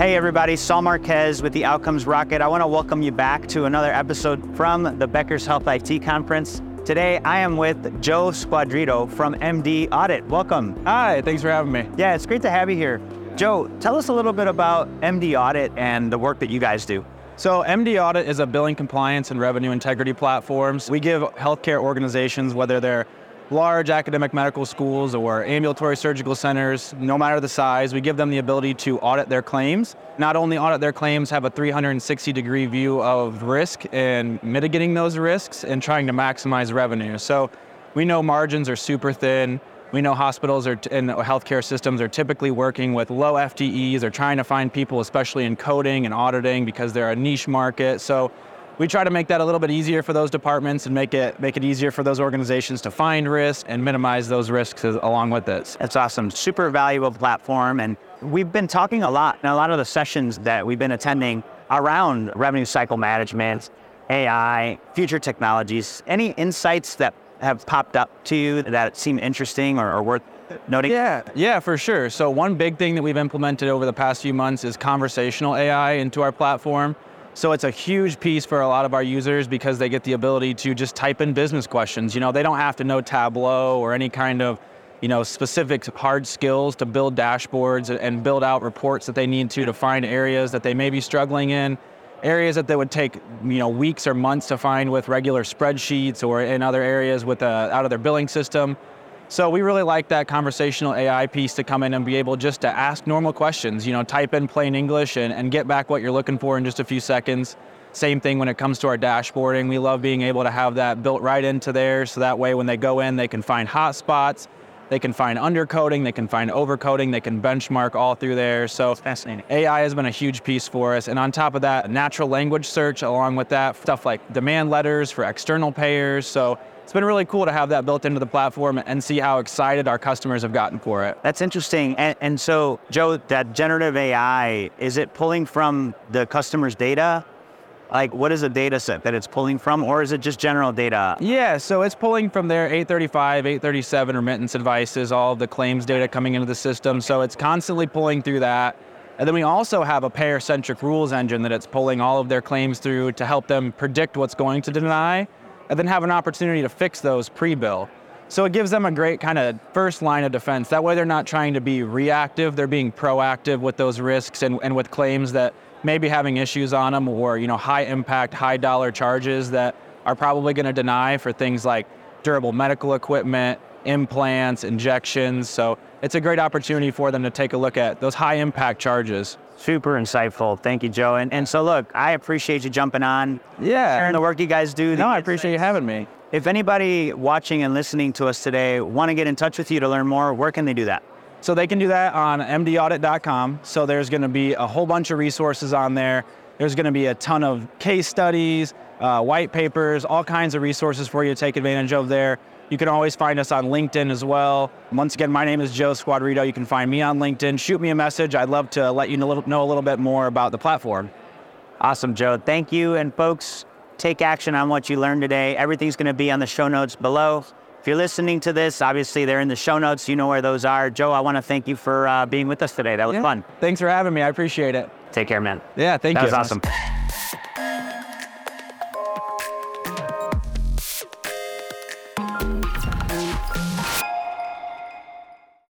Hey, everybody, Saul Marquez with the Outcomes Rocket. I want to welcome you back to another episode from the Becker's Health IT Conference. Today, I am with Joe Squadrito from MDaudit. Welcome. Hi, thanks for having me. Yeah, it's great to have you here. Joe, tell us a little bit about MDaudit and the work that you guys do. So, MDaudit is a billing compliance and revenue integrity platforms. We give healthcare organizations, whether they're large academic medical schools or ambulatory surgical centers, no matter the size, we give them the ability to audit their claims. Not only audit their claims, have a 360 degree view of risk and mitigating those risks and trying to maximize revenue. So we know margins are super thin. We know hospitals are t- and healthcare systems are typically working with low FTEs. They're trying to find people, especially in coding and auditing, because they're a niche market. So we try to make that a little bit easier for those departments and make it make it easier for those organizations to find risk and minimize those risks as, along with it. That's awesome. Super valuable platform. And we've been talking a lot in a lot of the sessions that we've been attending around revenue cycle management, AI, future technologies. Any insights that have popped up to you that seem interesting or, or worth noting? Yeah, yeah, for sure. So one big thing that we've implemented over the past few months is conversational AI into our platform. So it's a huge piece for a lot of our users because they get the ability to just type in business questions. You know, they don't have to know Tableau or any kind of, you know, specific hard skills to build dashboards and build out reports that they need to to find areas that they may be struggling in, areas that they would take, you know, weeks or months to find with regular spreadsheets or in other areas with uh, out of their billing system. So we really like that conversational AI piece to come in and be able just to ask normal questions, you know, type in plain English and, and get back what you're looking for in just a few seconds. Same thing when it comes to our dashboarding. We love being able to have that built right into there so that way when they go in, they can find hot spots, they can find undercoding, they can find overcoding, they can benchmark all through there. So That's fascinating. AI has been a huge piece for us. And on top of that, natural language search along with that, stuff like demand letters for external payers. So it's been really cool to have that built into the platform and see how excited our customers have gotten for it. That's interesting. And, and so, Joe, that generative AI, is it pulling from the customer's data? Like, what is the data set that it's pulling from, or is it just general data? Yeah, so it's pulling from their 835, 837 remittance advices, all of the claims data coming into the system. So it's constantly pulling through that. And then we also have a payer centric rules engine that it's pulling all of their claims through to help them predict what's going to deny and then have an opportunity to fix those pre-bill. So it gives them a great kind of first line of defense. That way they're not trying to be reactive, they're being proactive with those risks and, and with claims that may be having issues on them or you know high impact, high dollar charges that are probably going to deny for things like durable medical equipment, implants, injections. So it's a great opportunity for them to take a look at those high impact charges. Super insightful. Thank you, Joe. And, and so, look, I appreciate you jumping on, Yeah. sharing the work you guys do. No, I appreciate you having me. If anybody watching and listening to us today want to get in touch with you to learn more, where can they do that? So they can do that on mdaudit.com. So there's going to be a whole bunch of resources on there. There's going to be a ton of case studies, uh, white papers, all kinds of resources for you to take advantage of there. You can always find us on LinkedIn as well. Once again, my name is Joe Squadrito. You can find me on LinkedIn. Shoot me a message. I'd love to let you know a little, know a little bit more about the platform. Awesome, Joe. Thank you. And folks, take action on what you learned today. Everything's going to be on the show notes below. If you're listening to this, obviously they're in the show notes. You know where those are. Joe, I want to thank you for uh, being with us today. That was Yeah. fun. Thanks for having me. I appreciate it. Take care, man. Yeah, thank that you. was awesome.